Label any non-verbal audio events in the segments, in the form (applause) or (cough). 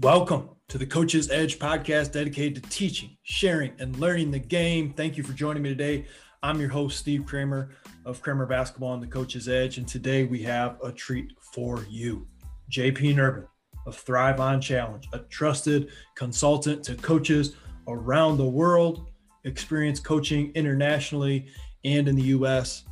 Welcome to the Coach's Edge podcast dedicated to teaching, sharing, and learning the game. Thank you for joining me today. I'm your host, Steve Kramer of Kramer Basketball on the Coach's Edge. And today we have a treat for you. JP Nerbun of Thrive On Challenge, a trusted consultant to coaches around the world, experienced coaching internationally and in the US,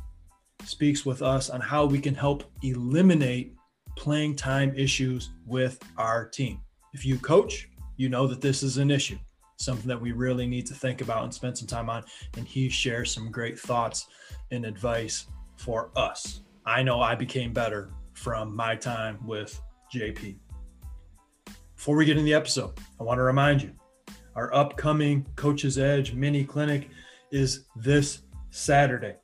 speaks with us on how we can help eliminate playing time issues with our team. If you coach, you know that this is an issue, something that we really need to think about and spend some time on. And he shares some great thoughts and advice for us. I know I became better from my time with JP. Before we get in the episode, I want to remind you our upcoming Coach's Edge mini clinic is this Saturday,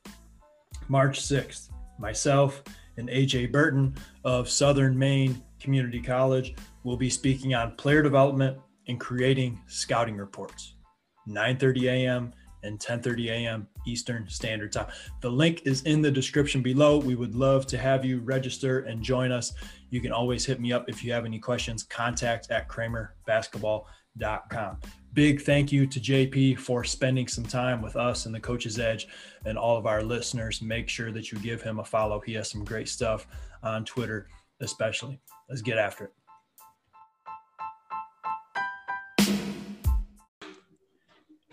March 6th. Myself and AJ Burton of Southern Maine Community College will be speaking on player development and creating scouting reports. 9:30 a.m. and 10:30 a.m. Eastern Standard Time. The link is in the description below. We would love to have you register and join us. You can always hit me up if you have any questions. Contact at kramerbasketball.com. Big thank you to JP for spending some time with us and the Coach's Edge and all of our listeners. Make sure that you give him a follow. He has some great stuff on Twitter, especially. Let's get after it.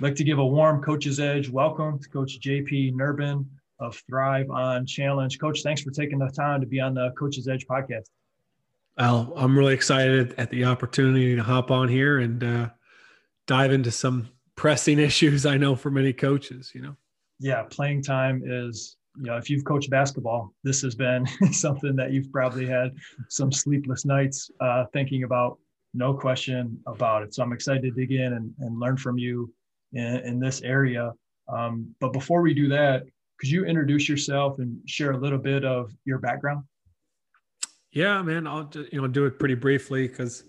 I'd like to give a warm Coach's Edge welcome to Coach JP Nerbun of Thrive on Challenge. Coach, thanks for taking the time to be on the Coach's Edge podcast. Al, I'm really excited at the opportunity to hop on here and uh, dive into some pressing (laughs) issues I know for many coaches, you know. Yeah, playing time is, you know, if you've coached basketball, this has been (laughs) something that you've probably had some sleepless nights uh, thinking about, no question about it. So I'm excited to dig in and, and learn from you in, in this area. Um, but before we do that, could you introduce yourself and share a little bit of your background? Yeah, man, I'll you know do it pretty briefly because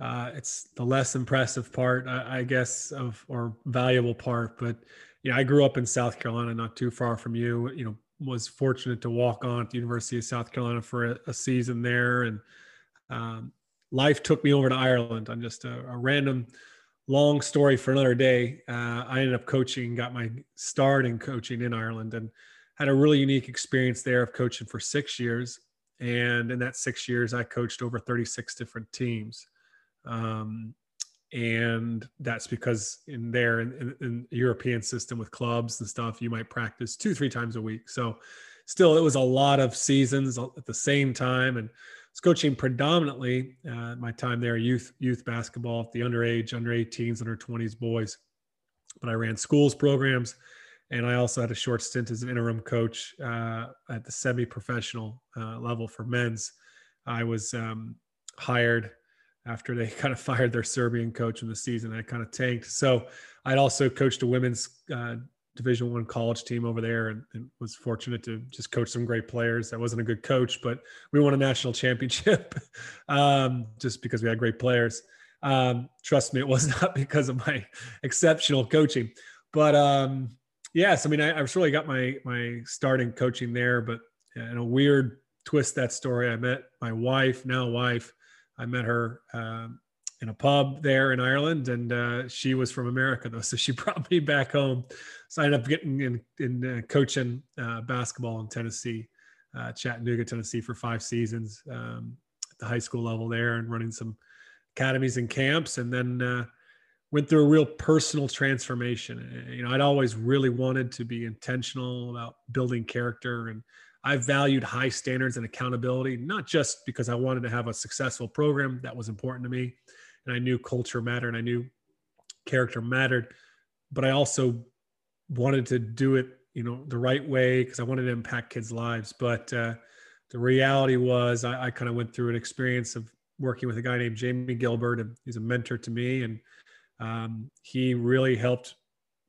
uh, it's the less impressive part, I, I, guess, of or valuable part. But you know, I grew up in South Carolina, not too far from you. You know, was fortunate to walk on at the University of South Carolina for a, a season there, and um, life took me over to Ireland on just a, a random long story for another day. Uh, I ended up coaching, got my start in coaching in Ireland, and had a really unique experience there of coaching for six years. And in that six years, I coached over 36 different teams. Um, and that's because in there in, in, the European system with clubs and stuff, you might practice two, three times a week. So still, it was a lot of seasons at the same time. And was coaching predominantly uh, my time there youth youth basketball, the underage, under 18s, under 20s boys. But I ran schools programs, and I also had a short stint as an interim coach uh, at the semi-professional uh, level for men's. I was um, hired after they (laughs) kind of fired their Serbian coach in the season. I kind of tanked. So I'd also coached a women's uh, division one college team over there and, and, was fortunate to just coach some great players. I wasn't a good coach but we won a national (laughs) championship um, just because we had great players. Um, trust me it was (laughs) not because of my exceptional coaching but um, yes i mean I, I really got my my start in coaching there but in a weird twist that story i met my wife now wife. I met her um, in a pub there in Ireland, and uh, she was from America though, (laughs) so she brought me back home. So I ended up getting in, in uh, coaching uh, basketball in Tennessee, uh, Chattanooga, Tennessee, for five seasons um, at the high school level there, and running some academies and camps, and then uh, went through a real personal transformation. You know, I'd always really wanted to be intentional about building character and. I valued high standards and accountability, not just because I wanted to have a successful program that was important to me, and I knew culture mattered and I knew character mattered, but I also wanted to do it, you know, the right way because I wanted to impact kids' lives. But uh, the reality was, I, I kind of went through an experience of working with a guy named Jamie Gilbert, and he's a mentor to me, and um, he really helped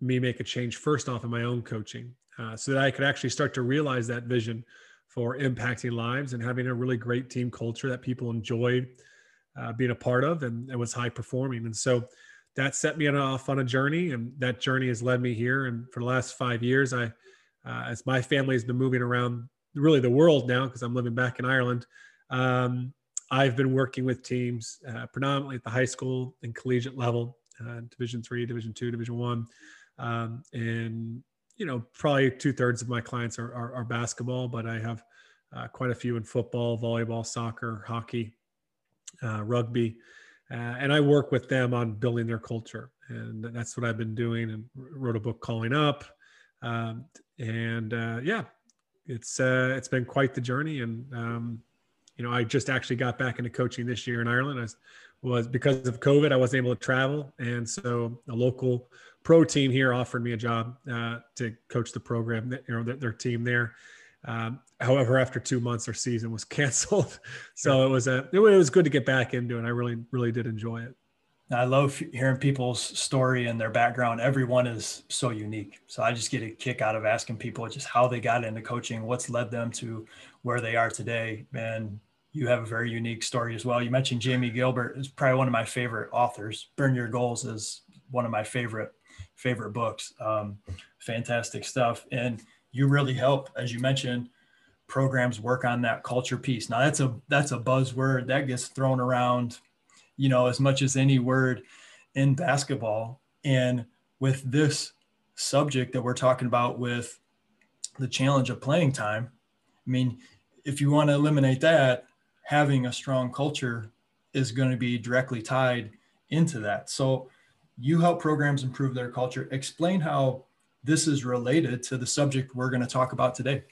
me make a change first off in my own coaching, uh, so that I could actually start to realize that vision for impacting lives and having a really great team culture that people enjoyed uh, being a part of and it was high performing. And so that set me off on a journey and that journey has led me here. And for the last five years, I, uh, as my family has been moving around really the world now, because I'm living back in Ireland, um, I've been working with teams uh, predominantly at the high school and collegiate level, uh, Division three, Division two, Division one, um, and you know probably two thirds of my clients are, are, are basketball, but I have uh, quite a few in football, volleyball, soccer, hockey, uh, rugby, uh, and I work with them on building their culture, and that's what I've been doing. And wrote a book calling up, um, and uh, yeah, it's uh, it's been quite the journey. And um, you know, I just actually got back into coaching this year in Ireland. I was because of COVID, I wasn't able to travel, and so a local pro team here offered me a job uh, to coach the program, you know, their, their team there. Um, however, after two months, our season was (laughs) canceled. so it was a it was good to get back into it. I really really did enjoy it. I love hearing people's story and their background. Everyone is so unique. So I just get a kick out of asking people just how they got into coaching, what's led them to where they are today. And you have a very unique story as well. You mentioned Jamie Gilbert is probably one of my favorite authors. Burn Your Goals is one of my favorite favorite books. Um, fantastic stuff. And you really help, as you mentioned, programs work on that culture piece. Now that's a that's a buzzword that gets thrown around, you know, as much as any word in basketball. And with this subject that we're talking about with the challenge of playing time, I mean, if you want to eliminate that, having a strong culture is going to be directly tied into that. So you help programs improve their culture. Explain how this is related to the subject we're going to talk about today.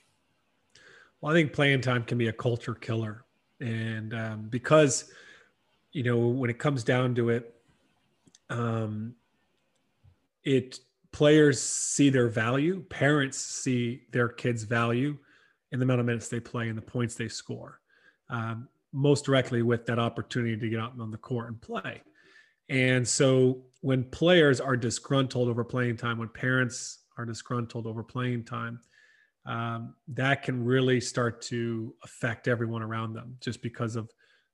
Well, I think playing time can be a culture killer. And um, because, you know, when it comes down to it, um, it players see their value, parents see their kids' value in the amount of minutes they play and the points they score, um, most directly with that opportunity to get out on the court and play. And so when players are disgruntled over playing time, when parents are disgruntled over playing time, um, that can really start to affect everyone around them just because of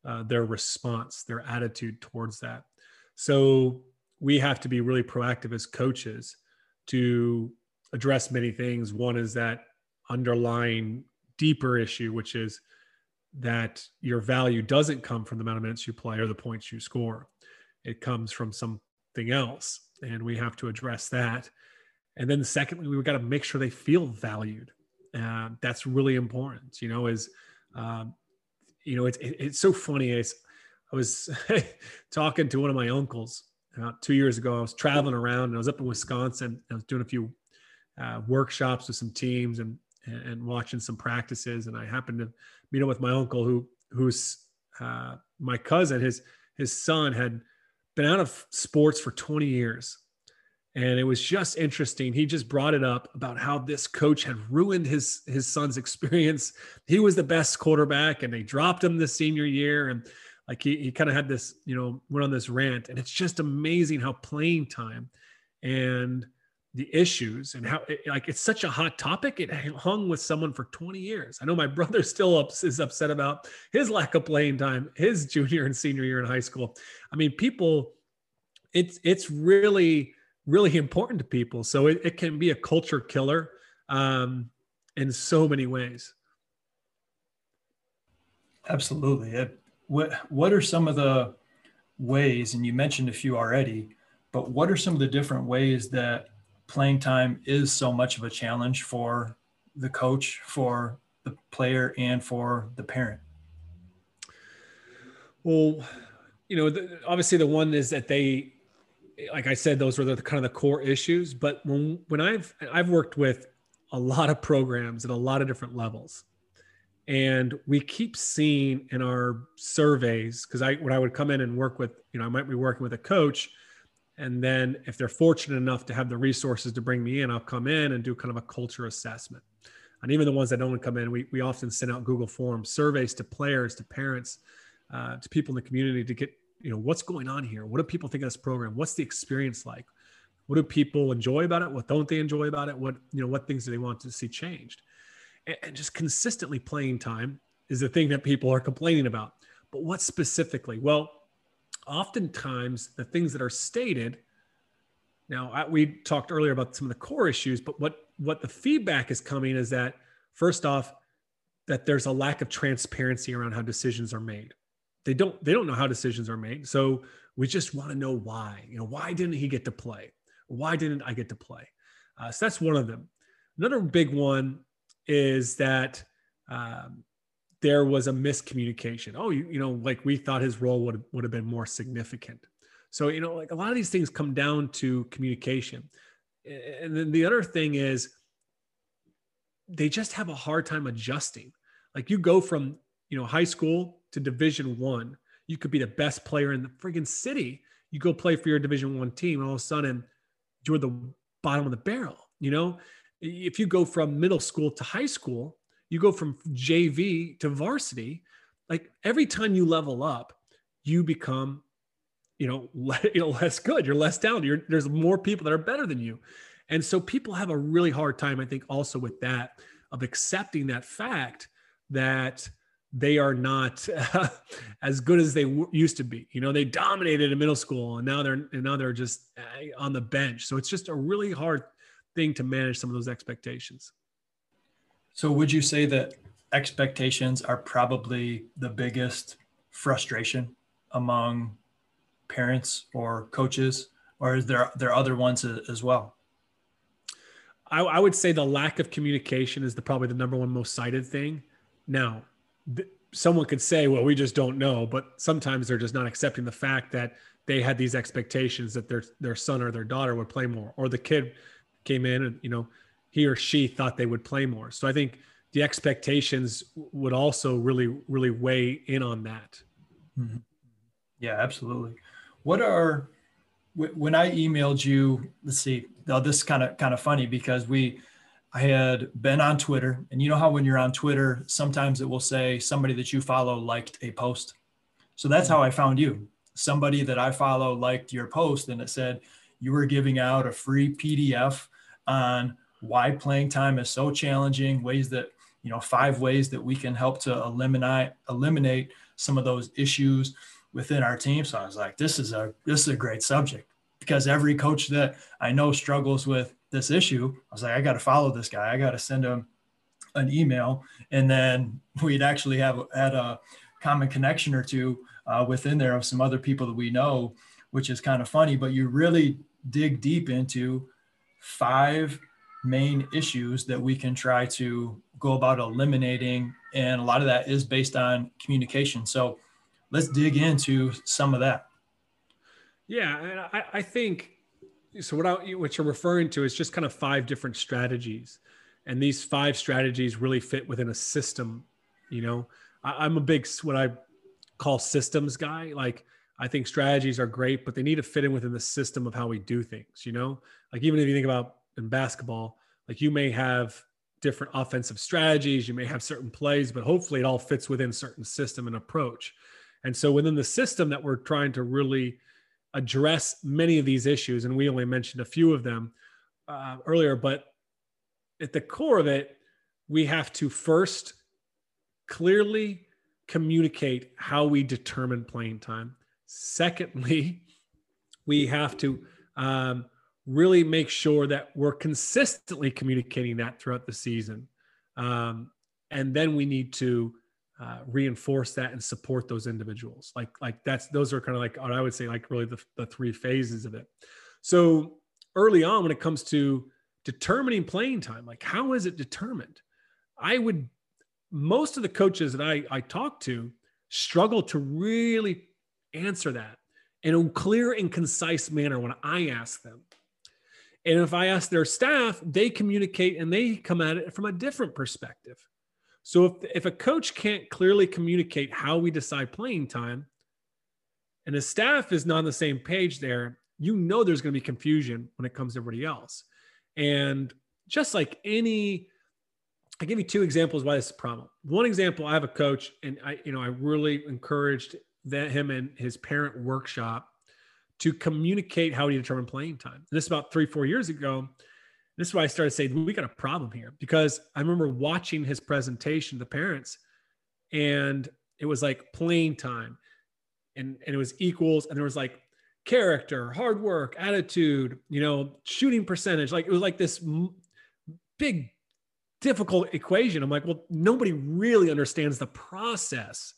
uh, their response, their attitude towards that. So we have to be really proactive as coaches to address many things. One is that underlying deeper issue, which is that your value doesn't come from the amount of minutes you play or the points you score it comes from something else and we have to address that and then secondly we've got to make sure they feel valued. Uh, that's really important you know is um, you know it's it, it's so funny it's, i was (laughs) talking to one of my uncles about two years ago. I was traveling around and i was up in wisconsin. I was doing a few uh, workshops with some teams and and watching some practices. And i happened to meet up with my uncle who who's uh, my cousin. His his son had been out of sports for 20 years. And it was just interesting. He just brought it up about how this coach had ruined his his son's (laughs) experience. He was the best quarterback, and they dropped him the senior year. And like he, he kind of had this, you know, went on this rant. And it's just amazing how playing time and the issues and how it, like it's such a hot topic it hung with someone for 20 years i know my (laughs) brother still up, is upset about his lack of playing time his (laughs) junior and senior year in high school i mean people it's it's really really important to people. So it, it can be a culture killer um, in so many ways. Absolutely. It, what what are some of the ways and you mentioned a few already but what are some of the different ways that playing time is so much of a challenge for the coach, for the player, and for the parent? Well, you know, the, obviously the one is that they, like I said, those were the kind of the core issues. But when when I've I've worked with a lot of programs at a lot of different levels, and we keep seeing in our surveys because I when I would come in and work with, you know, I might be working with a coach and then if they're fortunate enough to have the resources to bring me in, I'll come in and do kind of a culture assessment. And even the ones that don't come in, we, we often send out Google Forms surveys to players, to parents, uh, to people in the community to get, you know, what's going on here? What do people think of this program? What's the experience like? What do people enjoy about it? What don't they enjoy about it? What, you know, what things do they want to see changed? And, and just consistently playing time is the thing that people are complaining about. But what specifically? Well, oftentimes the things that are stated now I, we talked earlier about some of the core issues but what what the feedback is coming is that first off that there's a lack of transparency around how decisions are made they don't they don't know how decisions are made. So we just want to know why. You know, why didn't he get to play? Why didn't I get to play? Uh, so that's one of them. Another big one is that um, there was a miscommunication. Oh, you, you know, like we thought his role would would have been more significant. So you know, like a lot of these things come down to communication. And then the other thing is they just have a hard time adjusting. Like you go from you know high school to Division One, you could be the best player in the friggin' city. You go play for your Division One team, and all of a sudden you're the bottom of the barrel. You know, if you go from middle school to high school, you go from JV to varsity. Like every time you level up, you become, (laughs) you know, less good. You're less down. You're, there's more people that are better than you, and so people have a really hard time, I think, also with that of accepting that fact that they are not uh, (laughs) as good as they w- used to be. You know, they dominated in middle school, and now they're and now they're just uh, on the bench. So it's just a really hard thing to manage some of those expectations. So would you say that expectations are probably the biggest frustration among parents or coaches, or is there there other ones as well? I, I would say the lack of communication is the probably the number one most cited thing. Now, th- someone could say, well, we just don't know, but sometimes they're just not accepting the fact that they had these expectations that their their son or their daughter would play more, or the kid came in and you know he or she thought they would play more. So I think the expectations would also really really weigh in on that. Mm-hmm. Yeah, absolutely. What are when I emailed you? Let's see. Now this kind of kind of funny because we I had been on Twitter, and you know how when you're on Twitter, sometimes it will say somebody that you follow liked a post. So that's how I found you. Somebody that I follow liked your post, and it said you were giving out a free PDF on why playing time is so challenging, ways that you know five ways that we can help to eliminate eliminate some of those issues within our team. So I was like, this is a this is a great subject because every coach that I know struggles with this issue. I was like, I got to follow this guy. I got to send him an email. And then we'd actually have had a common connection or two uh, within there of some other people that we know, which is kind of funny. But you really dig deep into five main issues that we can try to go about eliminating. And a lot of that is based on communication. So let's dig into some of that. Yeah, I, I think so what I, what you're referring to is just kind of five different strategies. And these five strategies really fit within a system you know? I, i'm a big what i call systems guy. Like i think strategies are great but they need to fit in within the system of how we do things you know? Like even if you think about in basketball like you may have different offensive strategies you may have certain plays but hopefully it all fits within certain system and approach. And so within the system that we're trying to really address many of these issues, and we only mentioned a few of them uh, earlier. But at the core of it, we have to first clearly communicate how we determine playing time. Secondly, (laughs) we have to um, really make sure that we're consistently communicating that throughout the season. Um, and then we need to uh, reinforce that and support those individuals. Like like that's those are kind of like what I would say like really the, the three phases of it. So early on, when it comes to determining playing time, like how is it determined? I would most of the coaches that I I talk to struggle to really answer that in a clear and concise manner when I ask them. And if I ask their staff, they communicate and they come at it from a different perspective. So if, if a coach can't clearly communicate how we decide playing time and the staff is not on the same page there, you know there's going to be confusion when it comes to everybody else. And just like any, I give you two examples why this is a problem. One example, I have a coach and I, you know, I really encouraged that him and his parent workshop to communicate how he determined playing time. And this is about three, four years ago. This is why I started saying we got a problem here because I remember watching his presentation to the parents, and it was like playing time, and and it was equals, and there was like character, hard work, attitude, you know, shooting percentage. Like it was like this big, difficult equation. I'm like, well, nobody really understands the process.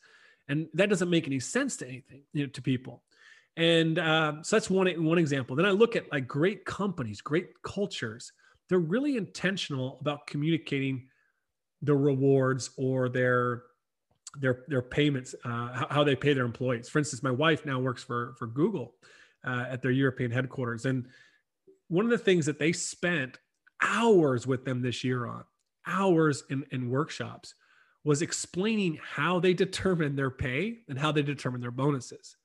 and that doesn't make any sense to anything you know, to people. And uh, so that's one one example. Then I look at like great companies, great cultures. They're really intentional about communicating the rewards or their their their payments, uh, how, they pay their employees. For instance, my wife now works for for Google uh, at their European headquarters, and one of the things that they spent hours with them this year on, hours in, in workshops, was explaining how they determine their pay and how they determine their bonuses.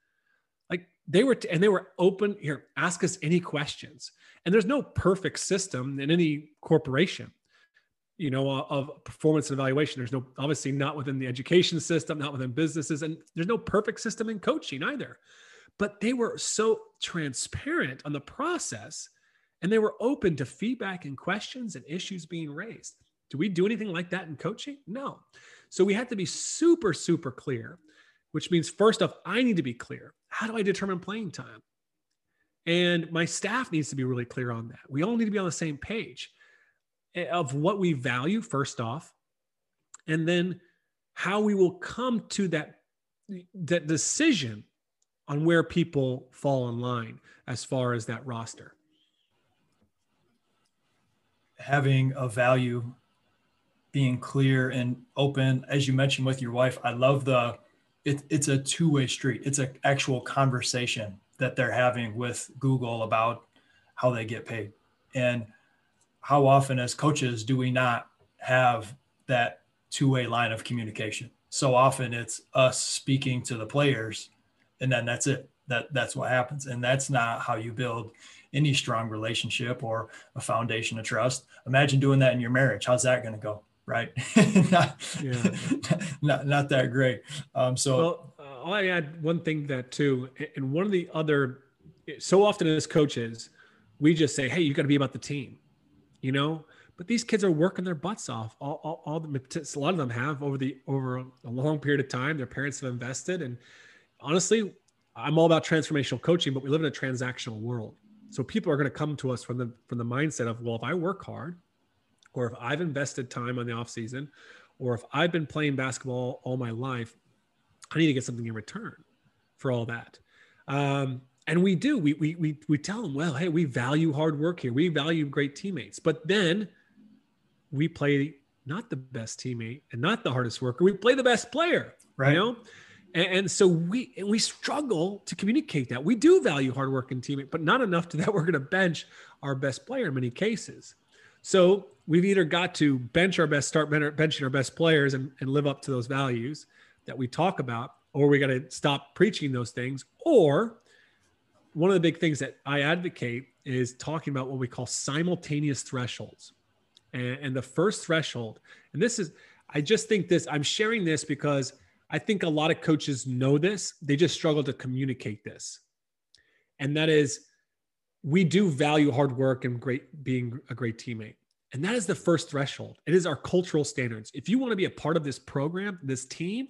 Like they were, t- and they were open here, ask us any questions. And there's no perfect system in any corporation you know of performance and evaluation. There's no obviously not within the education system not within businesses and there's no perfect system in coaching either. But they were so transparent on the process and they were open to feedback and questions and issues being raised. Do we do anything like that in coaching? No. So we have to be super super clear which means first off i need to be clear how do i determine playing time? And my staff needs to be really clear on that. We all need to be on the same page Eh, of what we value first off and then how we will come to that that decision on where people fall in line as far as that roster. Having a value being clear and open as you mentioned with your wife i love the it, it's a two-way street. It's an actual conversation that they're having with google about how they get paid. And how often as coaches do we not have that two-way line of communication? So often it's us speaking to the players and then that's it. That that's what happens. And that's not how you build any strong relationship or a foundation of trust. Imagine doing that in your marriage. How's that going to go right? (laughs) Not, yeah. (laughs) not not that great. Um so well uh, i'll add one thing that too. And one of the other so often as coaches we just say hey you got to be about the team you know? But these kids are working their butts off. All, all, all the a lot of them have over the over a long period of time. Their parents have invested. And honestly i'm all about transformational coaching but we live in a transactional world. So people are going to come to us from the from the mindset of well if i work hard or if i've invested time on the off season or if i've been playing basketball all my life i need to get something in return for all that. Um, and we do we, we we we tell them well hey we value hard work here. We value great teammates. But then we play not the best teammate and not the hardest worker. We play the best player right. you know? And, and so we and we struggle to communicate that. We do value hard work and teammate but not enough to that we're going to bench our best player in many cases. So we've either got to bench our best start benching our best players and, and live up to those values that we talk about or we got to stop preaching those things or one of the big things that I advocate is talking about what we call simultaneous thresholds. And, and, the first threshold, and this is, I just think this, I'm sharing this because I think a lot of coaches know this. They just struggle to communicate this. And that is, we do value hard work and great being a great teammate. And that is the first threshold. It is our cultural standards. If you want to be a part of this program, this team,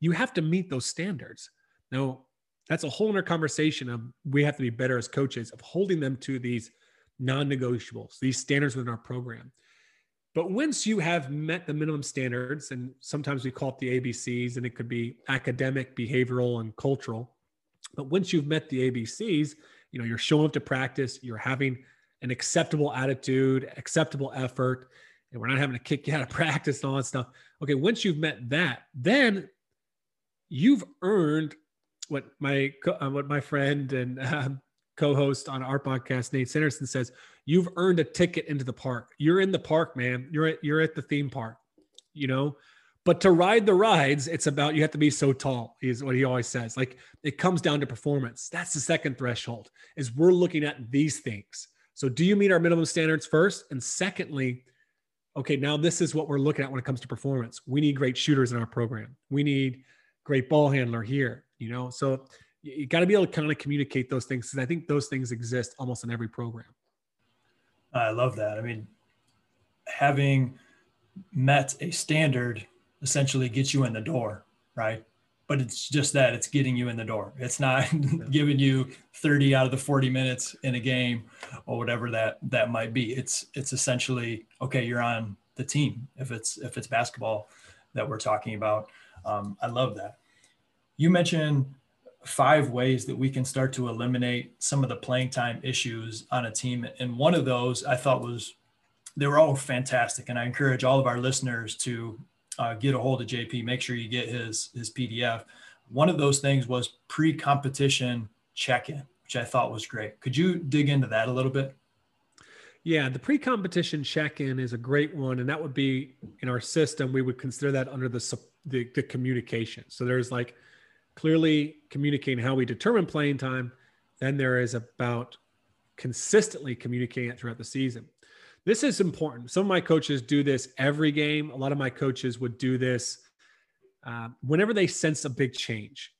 you have to meet those standards. Now, that's a whole other conversation of we have to be better as coaches of holding them to these non-negotiables, these standards within our program. But once you have met the minimum standards, and sometimes we call it the ABCs, and it could be academic, behavioral, and cultural. But once you've met the ABCs, you know, you're showing up to practice, you're having an acceptable attitude, acceptable effort, and we're not having to kick you out of (laughs) practice and all that stuff. Okay, once you've met that, then you've earned what my uh, what my friend and (laughs) um, co-host on our podcast Nate Sanderson says, you've earned a ticket into the park. You're in the park, man. You're at you're at the theme park. You know, but to ride the rides, it's about you have to be so tall, is what he always says. Like it comes down to performance. That's the second threshold, is we're looking at these things. So do you meet our minimum standards first? And secondly, okay, now this is what we're looking at when it comes to performance. We need great shooters in our program. We need great ball handler here you know so you got to be able to kind of communicate those things because i think those things exist almost in every program i love that i mean having met a standard essentially gets you in the door right but it's just that it's getting you in the door it's not (laughs) giving you 30 out of the 40 minutes in a game or whatever that that might be it's it's essentially okay you're on the team if it's if it's basketball that we're talking about um, i love that you mentioned five ways that we can start to eliminate some of the playing time issues on a team. And one of those I thought was they were all fantastic. And I encourage all of our listeners to uh, get a hold of JP, make sure you get his, his PDF. One of those things was pre competition check in, which I thought was great. Could you dig into that a little bit? Yeah, the pre competition check in is a great one. And that would be in our system, we would consider that under the, the, the communication. So there's like, clearly communicating how we determine playing time. Then there is about consistently communicating it throughout the season. This is important. Some of my coaches do this every game. A lot of my coaches would do this uh, whenever they sense a big change.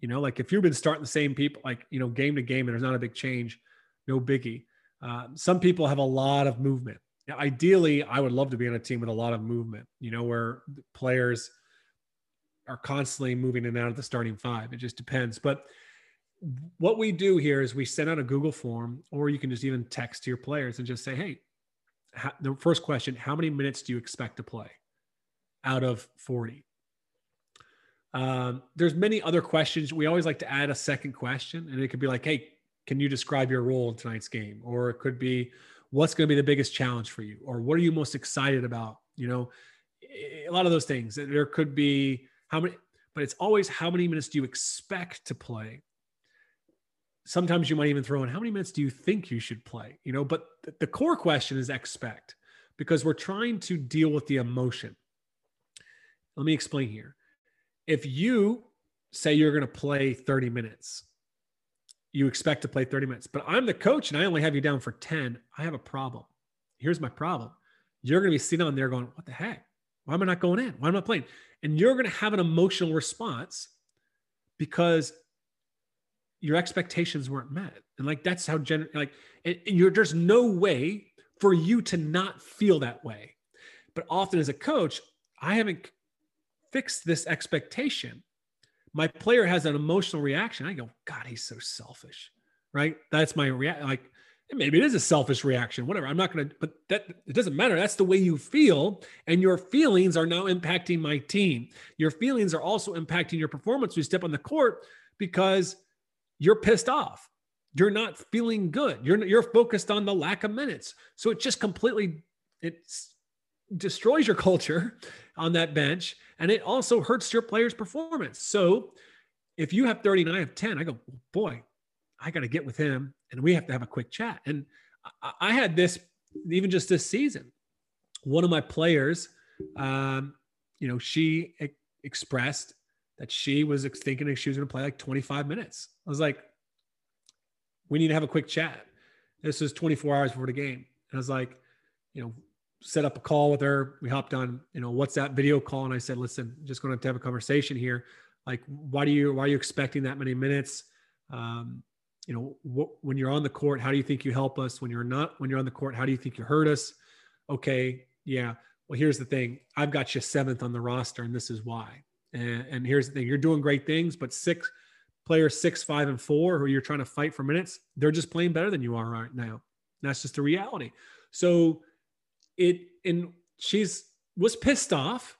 You know, like if you've been starting the same people, like, you know, game to game and there's not a big change, no biggie. Uh, some people have a lot of movement. Now, ideally, I would love to be on a team with a lot of movement, you know, where players – are constantly moving in and out of the starting five. It just depends. But what we do here is we send out a Google form, or you can just even text to your players and just say, hey, the first question, how many minutes do you expect to play out of 40? Um, there's many other questions. We always like to add a second question, and it could be like, hey, can you describe your role in tonight's game? Or it could be, what's going to be the biggest challenge for you? Or what are you most excited about? You know, a lot of those things. There could be, how many, but it's always how many minutes do you expect to play? Sometimes you might even throw in how many minutes do you think you should play? You know, but the core question is expect because we're trying to deal with the emotion. Let me explain here. If you say you're going to play 30 minutes, you expect to play 30 minutes, but I'm the coach and I only have you down for 10, I have a problem. Here's my problem. You're going to be sitting on there going, What the heck? Why am I not going in? Why am I playing? And you're going to have an emotional response because your expectations weren't met. And like that's how gen like it, you're there's no way for you to not feel that way. But often as a coach, I haven't fixed this expectation. My player has an emotional reaction. I go, God, he's so selfish. Right? That's my reaction. Like maybe it is a selfish reaction whatever i'm not going to but that it doesn't matter that's the way you feel and your feelings are now impacting my team your feelings are also impacting your performance when you step on the court because you're pissed off you're not feeling good you're you're focused on the lack of minutes so it just completely it destroys your (laughs) culture on that bench and it also hurts your players performance so if you have 30 and i have 10 i go boy I got to get with him and we have to have a quick chat. And I, I had this even just this season. One of my players, um, you know, she e- expressed that she was thinking she was going to play like 25 minutes. I was like, we need to have a quick chat. This is 24 hours before the game. And I was like, you know, set up a call with her. We hopped on, you know, WhatsApp video call. And I said, listen, just going to have to have a conversation here. Like, why do you, why are you expecting that many minutes? Um, you know, what, when you're on the court, how do you think you help us? When you're not, when you're on the court, how do you think you hurt us? Okay, yeah. Well, here's the thing: I've got you seventh on the roster, and this is why. And, and here's the thing: you're doing great things, but six players, six, five, and four, who you're trying to fight for minutes, they're just playing better than you are right now. That's just the reality. So it, and she's was pissed off,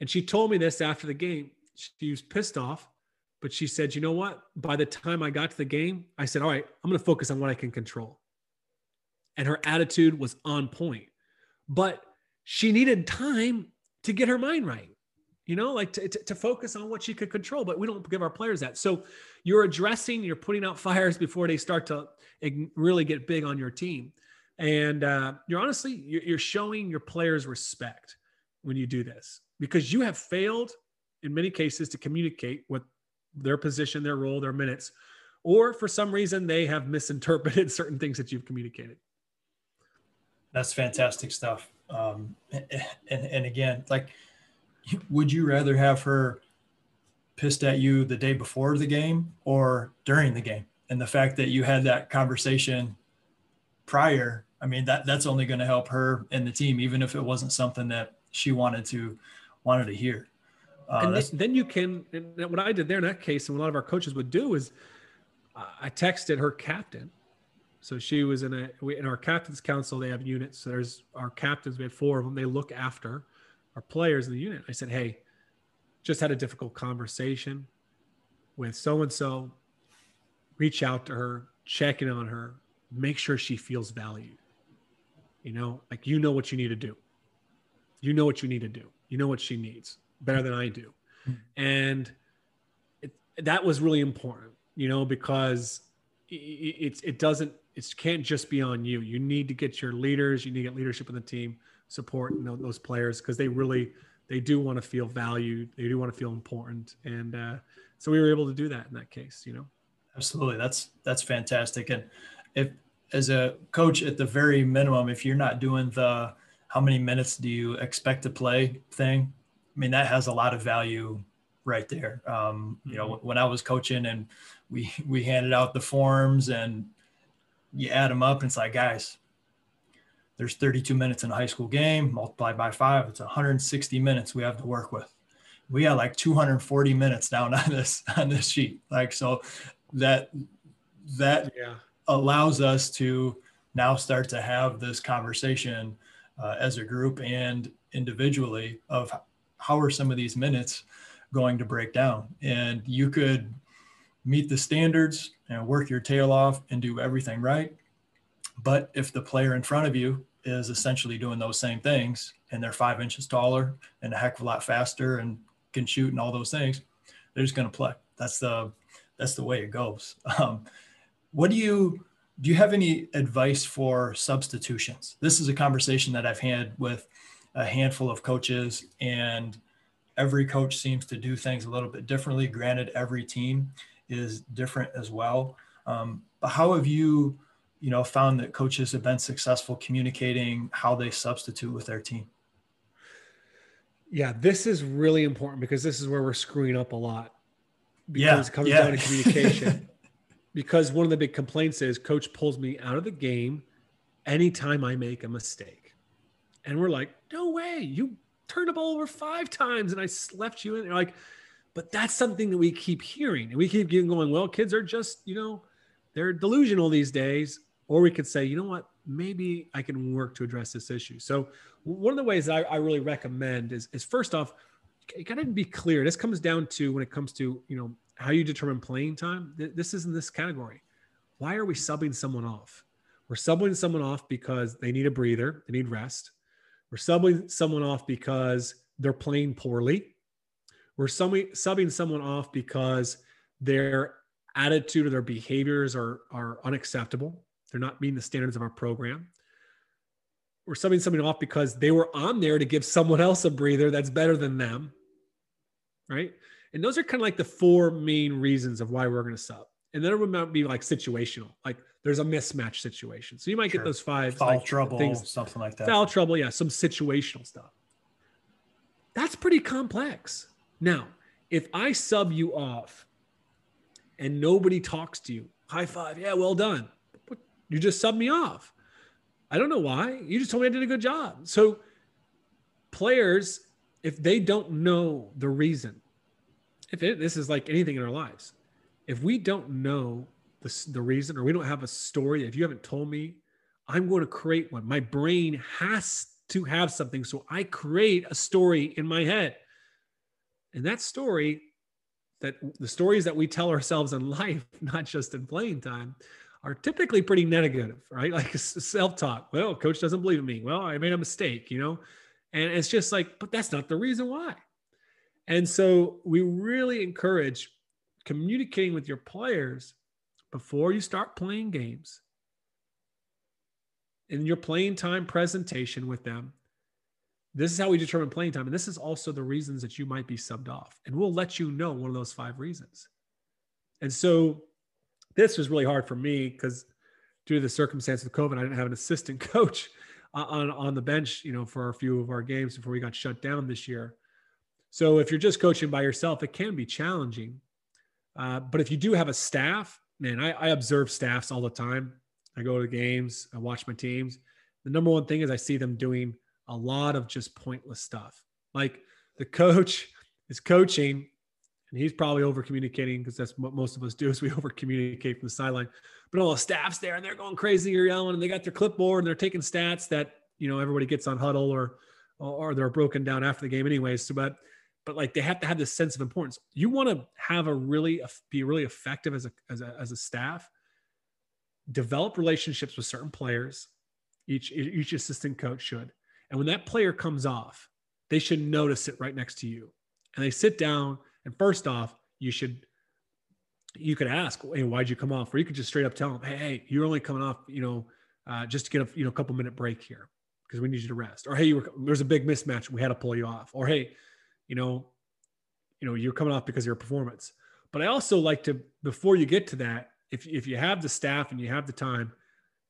and she told me this after the game. She was pissed off but she said, you know what? By the time I got to the game, I said, all right, I'm going to focus on what I can control. And her attitude was on point. But she needed time to get her mind right, you know, like to, to, to, focus on what she could control. But we don't give our players that. So you're addressing, you're putting out (laughs) fires before they start to really get big on your team. And uh, you're honestly, you're showing your players respect when you do this because you have failed in many cases to communicate what their position, their role, their minutes, or for some reason they have misinterpreted (laughs) certain things that you've communicated. That's fantastic stuff. Um, and, and again, like, would you rather have her pissed at you the day before the game or during the game? And the fact that you had that conversation prior, I mean, that that's only going to help her and the team, even if it wasn't something that she wanted to wanted to hear. Uh, and then, then, you can, what I did there in that case, and what a lot of our coaches would do is I texted her captain. So she was in a, we, in our captain's council, they have units. So there's our captains, we had four of them. They look after our players in the unit. I said, Hey, just had a difficult conversation with so and so. Reach out to her, check in on her, make sure she feels valued. You know, like you know what you need to do. You know what you need to do. You know what she needs better than I do. Mm-hmm. And it, that was really important, you know, because it, it, it doesn't, it can't just be on you. You need to get your leaders, you need to get leadership in the team, support you know, those players because they really, they do want to feel valued. They do want to feel important. And uh, so we were able to do that in that case, you know? Absolutely. That's, that's fantastic. And if, as a coach at the very minimum, if you're not doing the how many minutes do you expect to play thing, I mean, that has a lot of value right there. Um, you know, mm-hmm. when I was coaching and we, we handed out the forms and you add them up and it's like, guys, there's 32 minutes in a high school game, multiplied by five, it's 160 minutes we have to work with. We got like 240 minutes down (laughs) on this on this sheet. Like so that that yeah. allows us to now start to have this conversation uh, as a group and individually of how are some of these minutes going to break down and you could meet the standards and work your tail off and do everything right but if the player in front of you is essentially doing those same things and they're five inches taller and a heck of a lot faster and can shoot and all those things, they're just going to play. That's the that's the way it goes. (laughs) Um, what do you do? You have any advice for substitutions? This is a conversation that I've had with a handful of coaches, and every coach seems to do things a little bit differently. Granted, every team is different as well. Um, but how have you you know, found that coaches have been successful communicating how they substitute with their team? Yeah, this is really important because this is where we're screwing up a lot. Because yeah, it comes yeah. down to communication. (laughs) because one of the big complaints is coach pulls me out of the game anytime I make a mistake. And we're like, no way, you turned the ball over five times and I left you in. They're like, but that's something that we keep hearing. And we keep going, well, kids are just, you know, they're delusional these days. Or we could say, you know what, maybe I can work to address this issue. So one of the ways I, I really recommend is, is first off, you gotta be clear. This comes down to when it comes to, you know, how you determine playing time. This is in this category. Why are we subbing someone off? We're subbing someone off because they need a breather, they need rest. We're subbing someone off because they're playing poorly. We're subbing, subbing someone off because their attitude or their behaviors are, are unacceptable. They're not meeting the standards of our program. We're subbing somebody off because they were on there to give someone else a breather that's better than them. Right. And those are kind of like the four main reasons of why we're going to sub. And then it might be like situational, like there's a mismatch situation. So you might sure. get those five foul like, trouble, things, something like that. Foul trouble, yeah, some situational stuff. That's pretty complex. Now, if I sub you off and nobody talks to you, high five, yeah, well done. You just subbed me off. I don't know why. You just told me I did a good job. So, players, if they don't know the reason, if it, this is like anything in our lives, if we don't know the, the reason or we don't have a story, if you haven't told me, I'm going to create one. My brain has to have something. So I create a story in my head. And that story, that the stories that we tell ourselves in (laughs) life, not just in playing time, are typically pretty negative, right? (laughs) Like self-talk. Well, coach doesn't believe in me. Well, I made a mistake, you know? And it's just like, but that's not the reason why. And so we really encourage communicating with your players before you start playing games in your playing time presentation with them. This is how we determine playing time. And this is also the reasons that you might be subbed off. And we'll let you know one of those five reasons. And so this was really hard for me because due to the circumstance of COVID, I didn't have an assistant (laughs) coach on on the bench, you know, for a few of our games before we got shut down this year. So if you're just coaching by yourself, it can be challenging. Uh, but if you do have a staff, man, I, I observe staffs all the time. I go to games, I watch my teams. The number one thing is I see them doing a lot of just pointless stuff. Like the coach (laughs) is coaching and he's probably over communicating because that's what most of us do is we (laughs) over communicate from the sideline. But all the staff's there and they're going crazy, you're yelling, and they got their clipboard and they're taking stats that you know everybody gets on huddle or or they're broken down after the game anyways. So, but but like they have to have this sense of importance. You want to have a really be really effective as a as a as a staff. Develop relationships with certain players. Each each assistant coach should, and when that player comes off, they should notice it right next to you, and they sit down. And first off, you should you could ask, "Hey, why'd you come off?" Or you could just straight up tell them, "Hey, hey you're only coming off, you know, uh, just to get a you know couple minute break here because we need you to rest." Or, "Hey, you were, there's a big mismatch, we had to pull you off." Or, "Hey, you know, you know, you're coming off because of your performance." But I also like to before you get to that, if if you have the staff and you have the time,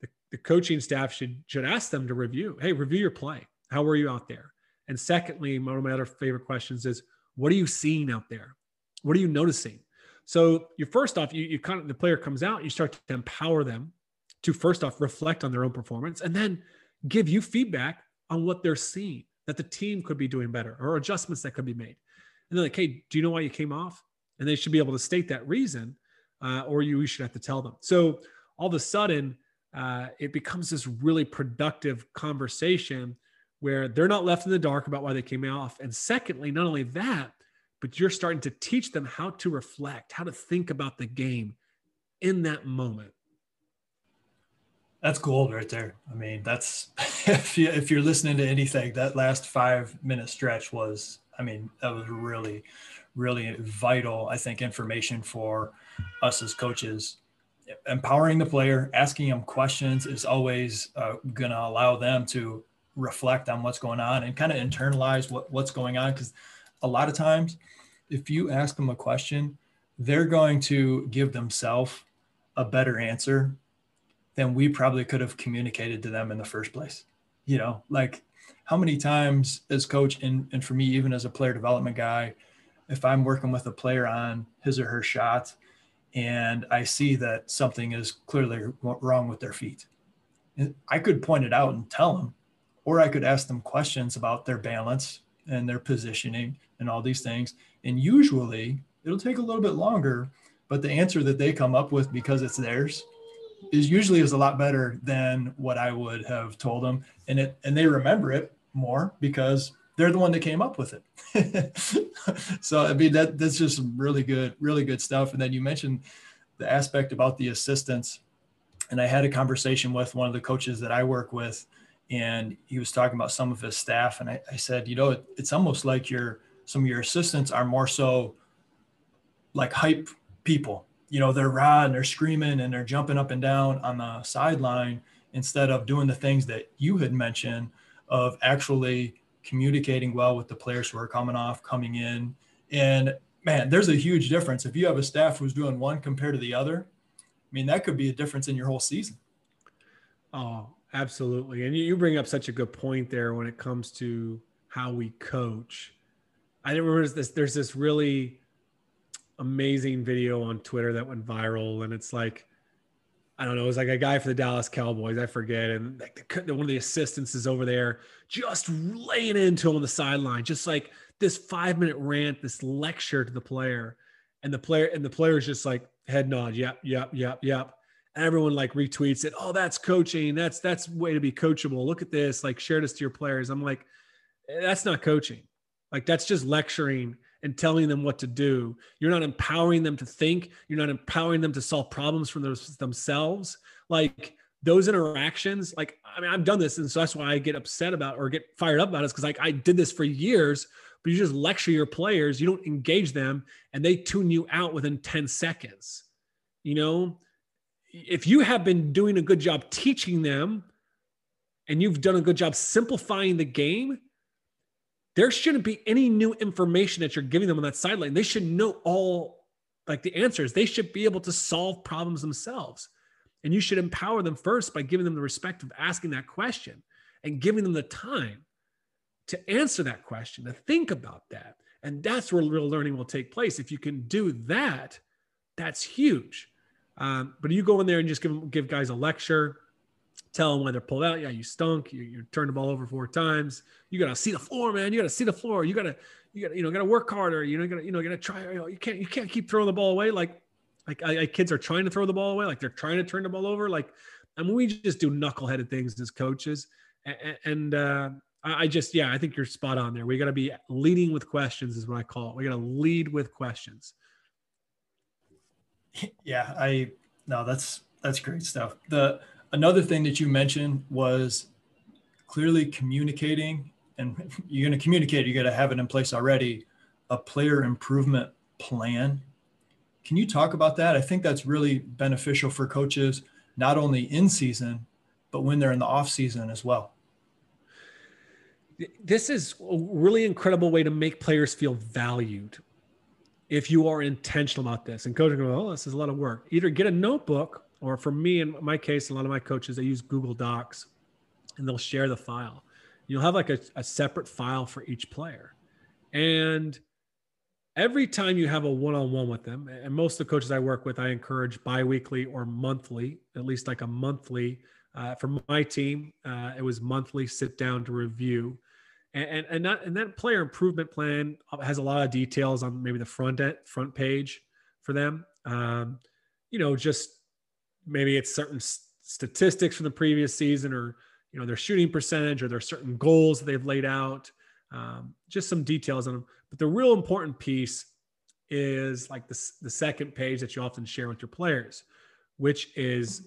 the, the coaching staff should should ask them to review. Hey, review your play. How were you out there? And secondly, one of my other favorite questions is, what are you seeing out there? What are you noticing? So you first off, you, you kind of the player comes out, you start to empower them to first off reflect on their own performance and then give you feedback on what they're seeing that the team could be doing better or adjustments that could be made. And they're like, hey, do you know why you came off? And they should be able to state that reason, uh, or you, you should have to tell them. So all of a sudden, uh, it becomes this really productive conversation where they're not left in the dark about why they came off. And secondly, not only that, but you're starting to teach them how to reflect, how to think about the game in that moment. That's gold right there. I mean, that's (laughs) if you if you're listening to anything, that last five minute stretch was, I mean, that was really, really vital. I think information for us as coaches. Empowering the player, asking them questions is always uh, to allow them to reflect on what's going on and kind of internalize what, what's going on. Because a lot of times, if you ask them a question, they're going to give themselves a better answer than we probably could have communicated to them in the first place. You know, like how many times as coach and, and for me, even as a player development guy, if I'm working with a player on his or her shot and I see that something is clearly wrong with their feet, I could point it out and tell them, or I could ask them questions about their balance and their positioning and all these things. And usually it'll take a little bit longer, but the answer that they come up with because it's theirs is usually is a lot better than what I would have told them. And it and they remember it more because they're the one that came up with it. (laughs) so I mean that that's just really good, really good stuff. And then you mentioned the aspect about the assistants. And I had a conversation with one of the coaches that I work with, and he was talking about some of his staff. And I, I said, you know, it, it's almost like your some of your assistants are more so like hype people. You know, they're raw and they're screaming and they're jumping up and down on the sideline instead of doing the things that you had mentioned of actually communicating well with the players who are coming off, coming in. And man, there's a huge difference. If you have a staff who's doing one compared to the other, I mean, that could be a difference in your whole season. Oh, absolutely. And you bring up such a good point there when it comes to how we coach. I remember this. There's this really amazing video on Twitter that went viral, and it's like, I don't know, it was like a guy for the Dallas Cowboys, I forget, and like the, one of the assistants is over there just laying into him on the sideline, just like this five minute rant, this lecture to the player, and the player and the player is just like head nod, yep, yep, yep, yep. Everyone like retweets it. Oh, that's coaching. That's that's way to be coachable. Look at this. Like share this to your players. I'm like, eh, that's not coaching. Like that's just lecturing and telling them what to do. You're not empowering them to think. You're not empowering them to solve problems for those, themselves. Like those interactions, like I mean, I've done this, and so that's why I get upset about or get fired up about it. Because like I did this for years, but you just lecture your players, you don't engage them, and they tune you out within 10 seconds. You know, if you have been doing a good job teaching them and you've done a good job simplifying the game, there shouldn't be any new information that you're giving them on that sideline. They should know all like the answers. They should be able to solve problems themselves. And you should empower them first by giving them the respect of asking that question and giving them the time to answer that question, to think about that. And that's where real learning will take place. If you can do that, that's huge. Um, but you go in there and just give give guys a lecture, tell them when they're pulled out. Yeah, you stunk. You, you turned the ball over four times. You got to see the floor, man. You got to see the floor. You got to, you got to, you know, got to work harder. You know, got to, you know, got to try. You, know, you can't, you can't keep throwing the ball away. Like, like, like kids are trying to throw the ball away. Like they're trying to turn the ball over. Like, I mean, we just do knuckleheaded things as coaches. And, and uh, I, I just, yeah, I think you're spot on there. We got to be leading with questions, is what I call it. We got to lead with questions. Yeah, I no, that's that's great stuff. The another thing that you mentioned was clearly communicating, and (laughs) you're going to communicate. You got to have it in place already. A player improvement plan. Can you talk about that? I think that's really beneficial for coaches, not only in season, but when they're in the off season as well. This is a really incredible way to make players feel valued. If you are intentional about this, and coaching, oh, this is a lot of work. Either get a notebook, or for me, in my case, a lot of my coaches, they use Google Docs, and they'll share the file. You'll have like a, a separate file for each player, and every time you have a one-on-one with them and most of the coaches i work with i encourage biweekly or monthly at least like a monthly uh, for my team, uh, it was monthly sit down to review, and and and that, and that player improvement plan has a lot of details on maybe the front end, front page for them. Um, you know, just maybe it's certain statistics from the previous season, or you know their shooting percentage, or their certain goals that they've laid out. Um, just some details on them. But the real important piece is like the, the second page that you often share with your players, which is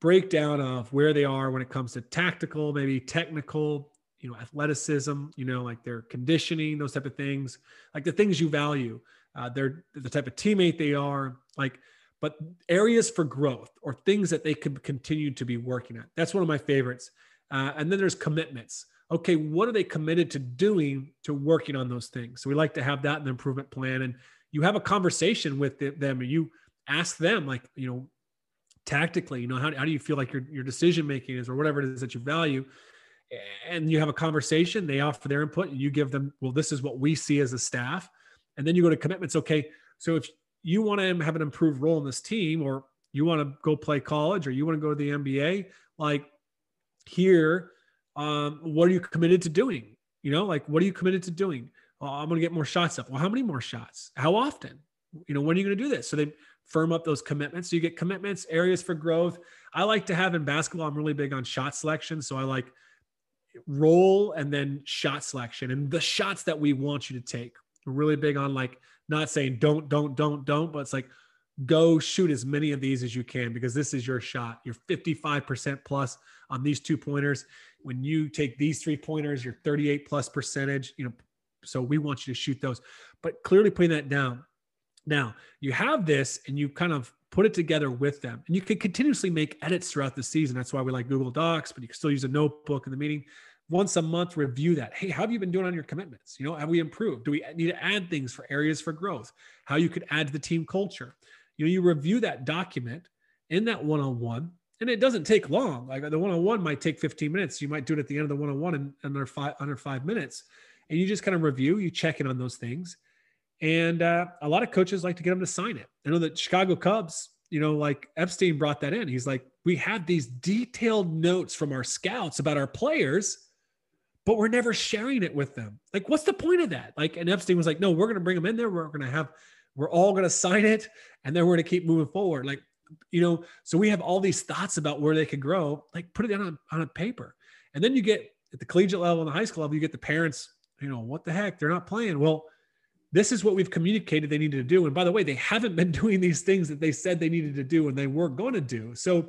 breakdown of where they are when it comes to tactical, maybe technical, you know, athleticism, you know, like their conditioning, those type of things, like the things you value. Uh, they're the type of teammate they are, like, but areas for growth or things that they could continue to be working at. That's one of my favorites. Uh, and then there's commitments. Okay, what are they committed to doing to working on those things? So we like to have that in the improvement plan. And you have a conversation with them and you ask them, like, you know, tactically you know how, how do you feel like your, your decision making is or whatever it is that you value and you have a conversation they offer their input and you give them well this is what we see as a staff. And then you go to commitments. Okay so if you want to have an improved role in this team or you want to go play college or you want to go to the nba like here um, what are you committed to doing? You know like what are you committed to doing? Well, i'm going to get more shots up. Well how many more shots? How often? You know when are you going to do this? So they firm up those commitments. So you get commitments, areas for growth. I like to have in basketball, I'm really big on shot selection. So I like role and then shot selection and the shots that we want you to take. We're really big on like not saying don't, don't, don't, don't, but it's like go shoot as many of these as you can because this is your shot. You're 55% plus on these two pointers. When you take these three pointers, you're 38 plus percentage, you know. So we want you to shoot those, but clearly putting that down now, you have this and you kind of put it together with them. And you can continuously make edits throughout the season. That's why we like Google Docs, but you can still use a notebook in the meeting. Once a month, review that. Hey, how have you been doing on your commitments? You know, have we improved? Do we need to add things for areas for growth? How you could add to the team culture? You know, you review that document in that one on one, and it doesn't take long. Like the one on one might take 15 minutes. You might do it at the end of the one on one in under five under five minutes, and you just kind of review. You check in on those things, and uh, a lot of coaches like to get them to sign it. I know that Chicago Cubs, you know, like Epstein brought that in. He's like, we have these detailed notes from our scouts about our players, but we're never sharing it with them. Like, what's the point of that? Like, and Epstein was like, no, we're going to bring them in there. We're going to have, we're all going to sign it, and then we're going to keep moving forward. Like, you know, so we have all these thoughts about where they could grow. Like, put it down on, on a paper, and then you get at the collegiate level and the high school level, you get the parents. You know, what the heck? They're not playing. Well, this is what we've communicated they needed to do. And by the way, they haven't been (laughs) doing these things that they said they needed to do and they were going to do. So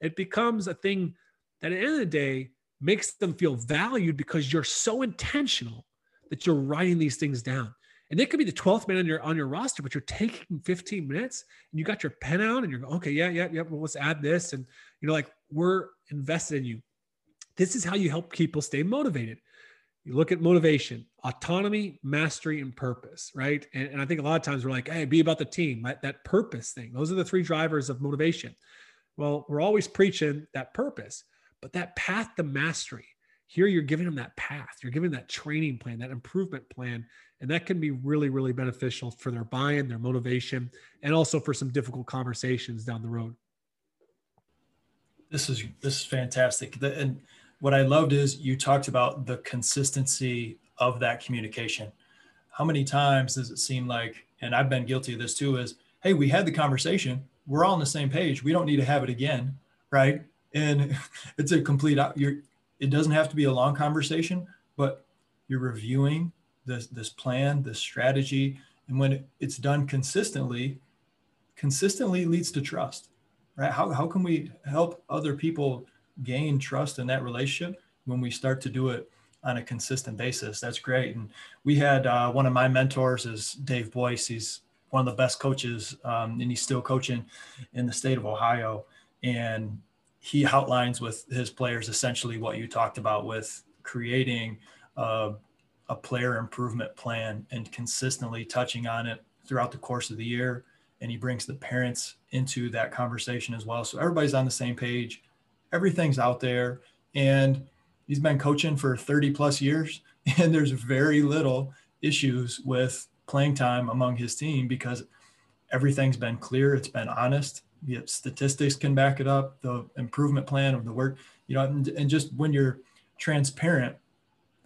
it becomes a thing that at the end of the day makes them feel valued because you're so intentional that you're writing these things down. And it could be the 12th man on your on your roster, but you're taking 15 minutes and you got your pen out and you're going, okay, yeah, yeah, yeah. Well, let's add this. And you know, like we're invested in you. This is how you help people stay motivated you look at motivation, autonomy, mastery, and purpose, right? And, and, I think a lot of times we're like, hey, be about the team, that, that purpose thing. Those are the three drivers of motivation. Well, we're always preaching that purpose, but that path to mastery, here you're giving them that path, you're giving that training plan, that improvement plan. And that can be really, really beneficial for their buy in, their motivation, and also for some difficult conversations down the road. This is this is fantastic. The, and what I loved is you talked about the consistency of that communication. How many times does it seem like, and I've been guilty of this too, is hey, we had the conversation, we're all on the same page, we don't need to have it again, right? And (laughs) it's a complete uh, you're it doesn't have to be a long conversation, but you're reviewing this this plan, this strategy, and when it's done consistently, consistently leads to trust, right? How how can we help other people gain trust in that relationship when we start to do it on a consistent basis? That's great. And we had uh, one of my mentors is Dave Boyce. He's one of the best coaches, um, and he's still coaching in the state of Ohio. And he outlines with his players essentially what you talked about with creating a, a player improvement plan and consistently touching on it throughout the course of the year. And he brings the parents into that conversation as well. So everybody's on the same page. Everything's out there. And he's been coaching for 30 plus years. (laughs) And there's very little issues with playing time among his team because everything's been clear. It's been honest. Yet statistics can back it up. The improvement plan of the work, you know, and, and just when you're transparent,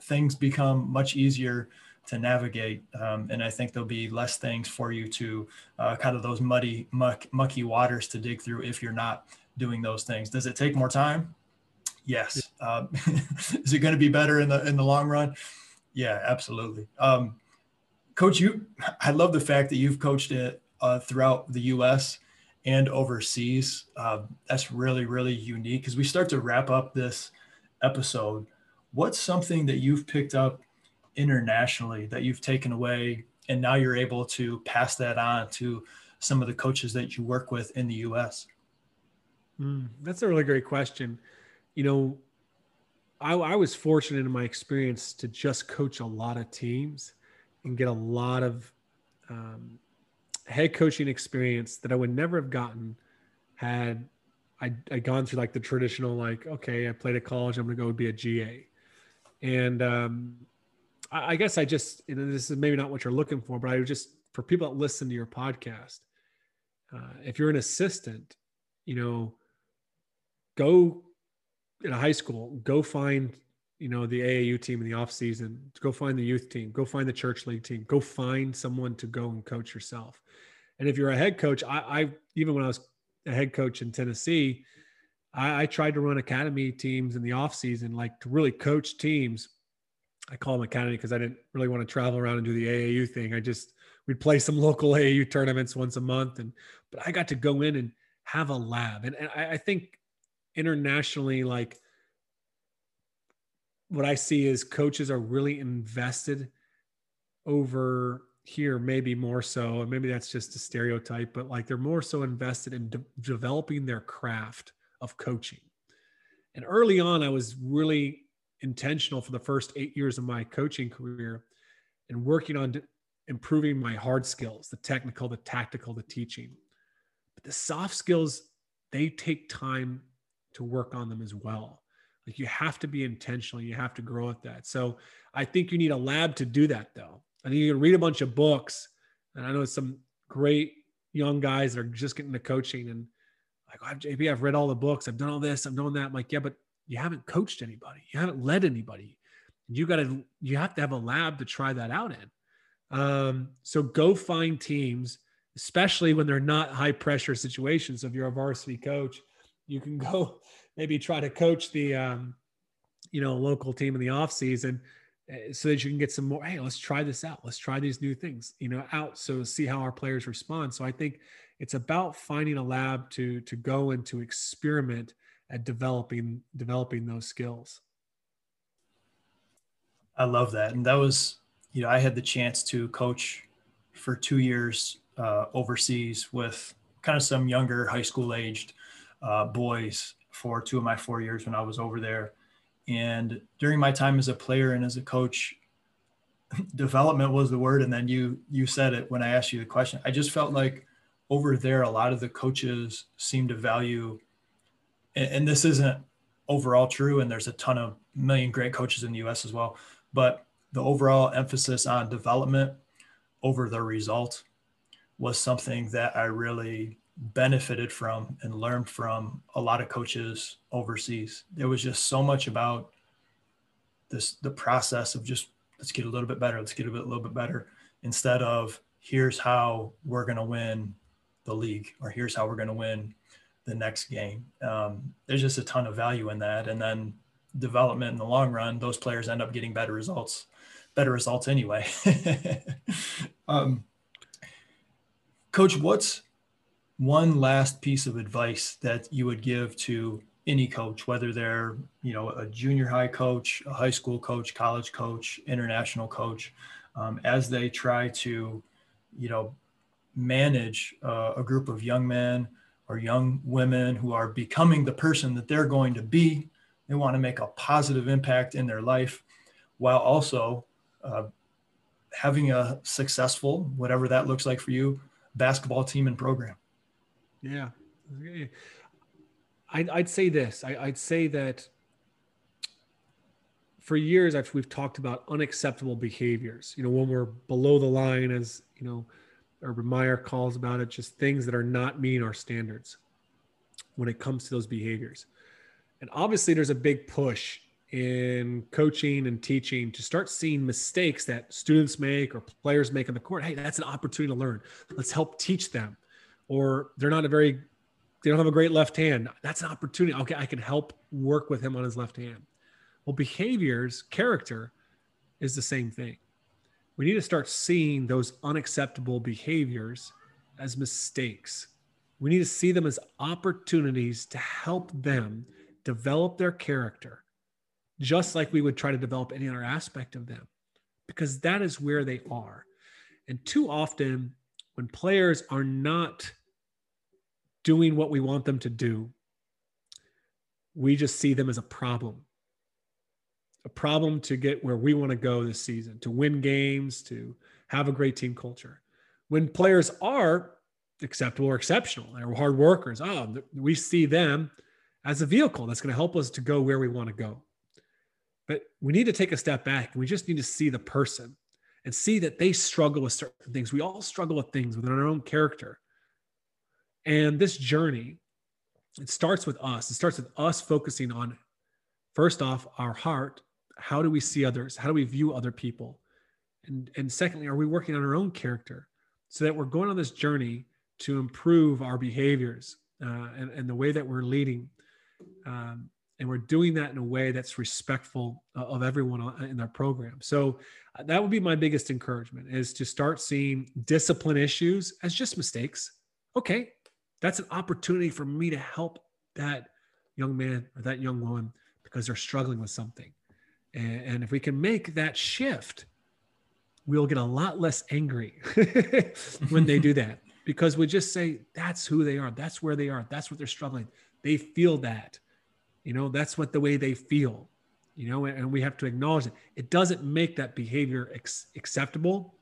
things become much easier to navigate. Um, and I think there'll be less things for you to uh, kind of those muddy, muck, mucky waters to dig through if you're not doing those things. Does it take more time? Yes. Um, (laughs) is it going to be better in the in the long run? Yeah, absolutely. Um, Coach, you, I love the fact that you've coached it uh, throughout the U.S. and overseas. Uh, that's really, really unique. As we start to wrap up this episode, what's something that you've picked up internationally that you've taken away, and now you're able to pass that on to some of the coaches that you work with in the U.S. Mm, that's a really great question. You know, I, I was fortunate in my experience to just coach a lot of teams and get a lot of um, head coaching experience that I would never have gotten had I I gone through like the traditional like okay I played at college I'm gonna go be a GA, and um, I, I, guess I just know, this is maybe not what you're looking for, but I just for people that listen to your podcast, uh, if you're an assistant, you know, go in a high school, go find you know the AAU team in the off season. Go find the youth team. Go find the church league team. Go find someone to go and coach yourself. And if you're a head coach, I, I even when I was a head coach in Tennessee, I, I tried to run academy teams in the off season, like to really coach teams. I call them academy because I didn't really want to travel around and do the AAU thing. I just we'd play some (laughs) local AAU tournaments once a month, and but I got to go in and have a lab. And, and I, I think internationally, like what I see is coaches are really invested over here, maybe more so, and maybe that's just a stereotype, but like they're more so invested in de- developing their craft of coaching. And early on, I was really intentional for the first eight years of my coaching career and working on de- improving my hard skills the technical, the tactical, the teaching. But the soft skills, they take time to work on them as well. Like you have to be intentional. You have to grow at that. So I think you need a lab to do that though. I think you can read a bunch of books. And I know some great young guys that are just getting to coaching and like, oh, JP, I've read all the books. I've done all this. I'm doing that. I'm like, yeah, but you haven't coached anybody. You haven't led anybody. You got to, you have to have a lab to try that out in. Um, so go find teams, especially when they're not high pressure situations. If you're a varsity coach, you can go (laughs) maybe try to coach the um, you know local team in the off season eh, so that you can get some more hey let's try this out. Let's try these new things you know out so see how our players respond. So i think it's about finding a lab to to go and to experiment at developing developing those skills. I love that. And that was you know i had the chance to coach for two years uh, overseas with kind of some younger high school aged uh, boys for two of my four years when I was over there. And during my time as a player and as a coach, (laughs) development was the word. And then you you said it when I asked you the question. I just felt like over there, a lot of the coaches seem to value, and, and this isn't overall true. And there's a ton of million great coaches in the U.S. as well, but the overall emphasis on development over the result was something that I really benefited from and learned from a lot of coaches overseas. There was just so much about this the process of just let's get a little bit better, let's get a, bit, a little bit better instead of here's how we're going to win the league or here's how we're going to win the next game. Um, there's just a ton of value in that. And then development in the long run, those players end up getting better results, better results anyway. (laughs) um, Coach, what's one last piece of advice that you would give to any coach, whether they're you know a junior high coach, a high school coach, college coach, international coach, um, as they try to you know manage uh, a group of young men or young women who are becoming the person that they're going to be. They want to make a positive impact in their life while also uh, having a successful, whatever that looks like for you, basketball team and program. Yeah. I'd, I'd say this. I, would say that for years I've, we've talked about unacceptable behaviors you know when we're below the line as you know urban meyer calls about it just things that are not meeting our standards when it comes to those behaviors. And obviously there's a big push in coaching and teaching to start seeing mistakes that students make or players make on the court. Hey that's an opportunity to learn. Let's help teach them or they're not a very they don't have a great left hand. That's an opportunity. Okay, I can help work with him on his left hand. Well, behaviors, character is the same thing. We need to start seeing those unacceptable behaviors as mistakes. We need to see them as opportunities to help them develop their character, just like we would try to develop any other aspect of them, because that is where they are. And too often, when players are not doing what we want them to do, we just see them as a problem. A problem to get where we want to go this season, to win games, to have a great team culture. When players are acceptable or exceptional, they're hard workers, oh, we see them as a vehicle that's going to help us to go where we want to go. But we need to take a step back we just need to see the person and see that they struggle with certain things. We all struggle with things within our own character. And this journey, it starts with us. It starts with us focusing on, first off, our heart. How do we see others? How do we view other people? And, and secondly, are we working on our own character so that we're going on this journey to improve our behaviors uh, and, and the way that we're leading? Um, and we're doing that in a way that's respectful of everyone in our program. So uh, that would be my biggest encouragement is to start seeing discipline issues as just mistakes. Okay, that's an opportunity for me to help that young man or that young woman because they're struggling with something. And, and if we can make that shift, we'll get a lot less angry (laughs) when they do that (laughs) because we just say, that's who they are. That's where they are. That's what they're struggling. They feel that, you know, that's what the way they feel, you know, and we have to acknowledge it. It doesn't make that behavior ex- acceptable.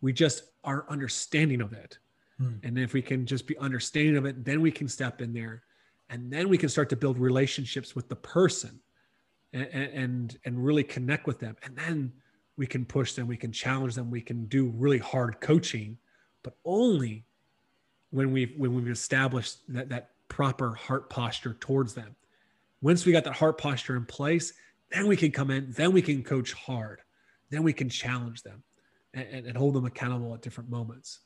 We just are understanding of it Hmm. And if we can just be understanding of it, then we can step in there and then we can start to build relationships with the person and, and, and really connect with them. And then we can push them, we can challenge them, we can do really hard coaching, but only when we've, when we've established that, that proper heart posture towards them. Once we got that heart posture in place, then we can come in, then we can coach hard, then we can challenge them and, and hold them accountable at different moments.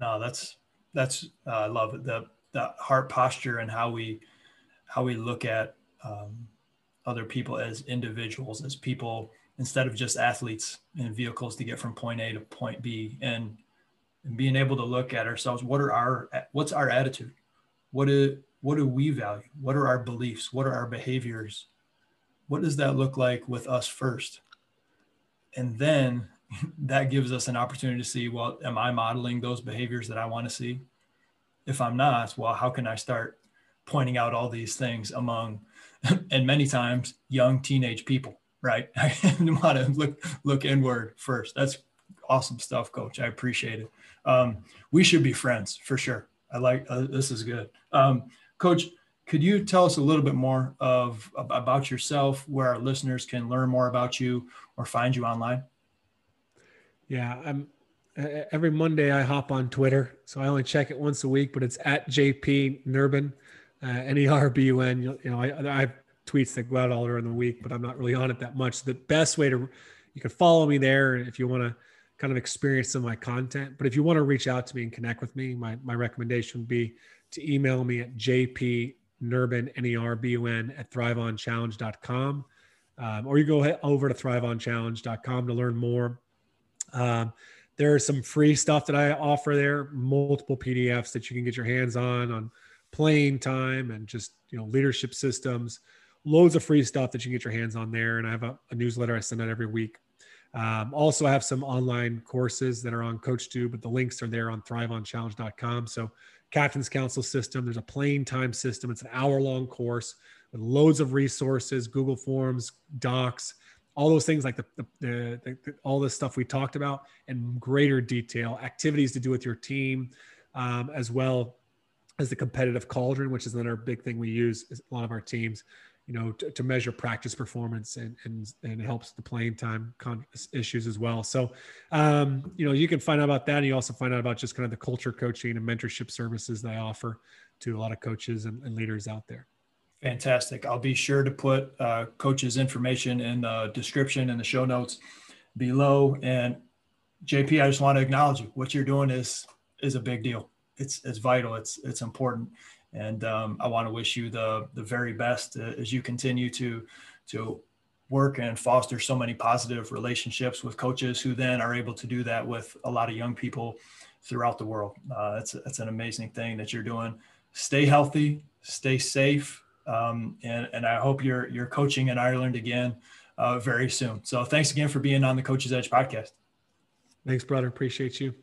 No, that's that's uh, I love it. The the heart posture and how we how we look at um, other people as individuals, as people instead of just athletes and vehicles to get from point A to point B, and and being able to look at ourselves. What are our what's our attitude? What is what do we value? What are our beliefs? What are our behaviors? What does that look like with us first? And then (laughs) that gives us an opportunity to see well am i modeling those behaviors that i want to see? If i'm not well how can i start pointing out all these things among (laughs) and many times young teenage people right? (laughs) I want to look look inward first. That's awesome stuff coach. I appreciate it. Um, we should be friends for sure. I like uh, this is good. Um, coach could you tell us a little bit more of about yourself where our listeners can learn more about you or find you online yeah, I'm every Monday I hop on Twitter, so I only check it once a week, but it's at JP Nerbun, uh, N E R B U N. You know, I, I have tweets that go out all during the week, but I'm not really on it that much. The best way to you can follow me there if you want to kind of experience some of my content. But if you want to reach out to me and connect with me, my my recommendation would be to email me at jp Nerbun, N E R B U N, at thriveonchallenge.com. Um, or you go over to thriveonchallenge.com to learn more. Um, there are some free stuff that I offer there, multiple PDFs that you can get your hands on on playing time and just you know leadership systems. Loads of free stuff that you can get your hands on there, and I have a, a newsletter I send out every week. Um, also, I have some online courses that are on CoachTube, but the links are there on thriveonchallenge.com. So, Captain's Council system, there's a playing time system. It's an hour long course with loads of resources, Google Forms, Docs, all those things like the, the, the, the all this stuff we talked about in greater detail, activities to do with your team, um, as well as the competitive cauldron, which is another big thing we use a lot of our teams you know, to, to, measure practice performance and, and, and helps the playing time con- issues as well. So, um, you know, you can find out about that. And you also find out about just kind of the culture coaching and mentorship services that I offer to a lot of coaches and, and leaders out there. Fantastic. I'll be sure to put uh, coaches information in the description and the show notes below. And JP, I just want to acknowledge you. What you're doing is, is a big deal. It's, it's vital. It's, it's important and um, I want to wish you the the very best uh, as you continue to to work and foster so many positive relationships with coaches who then are able to do that with a lot of young people throughout the world. Uh, that's that's an amazing thing that you're doing. Stay healthy, stay safe, um, and and I hope you're you're coaching in Ireland again uh, very soon. So thanks again for being on the Coach's Edge podcast. Thanks, brother. Appreciate you.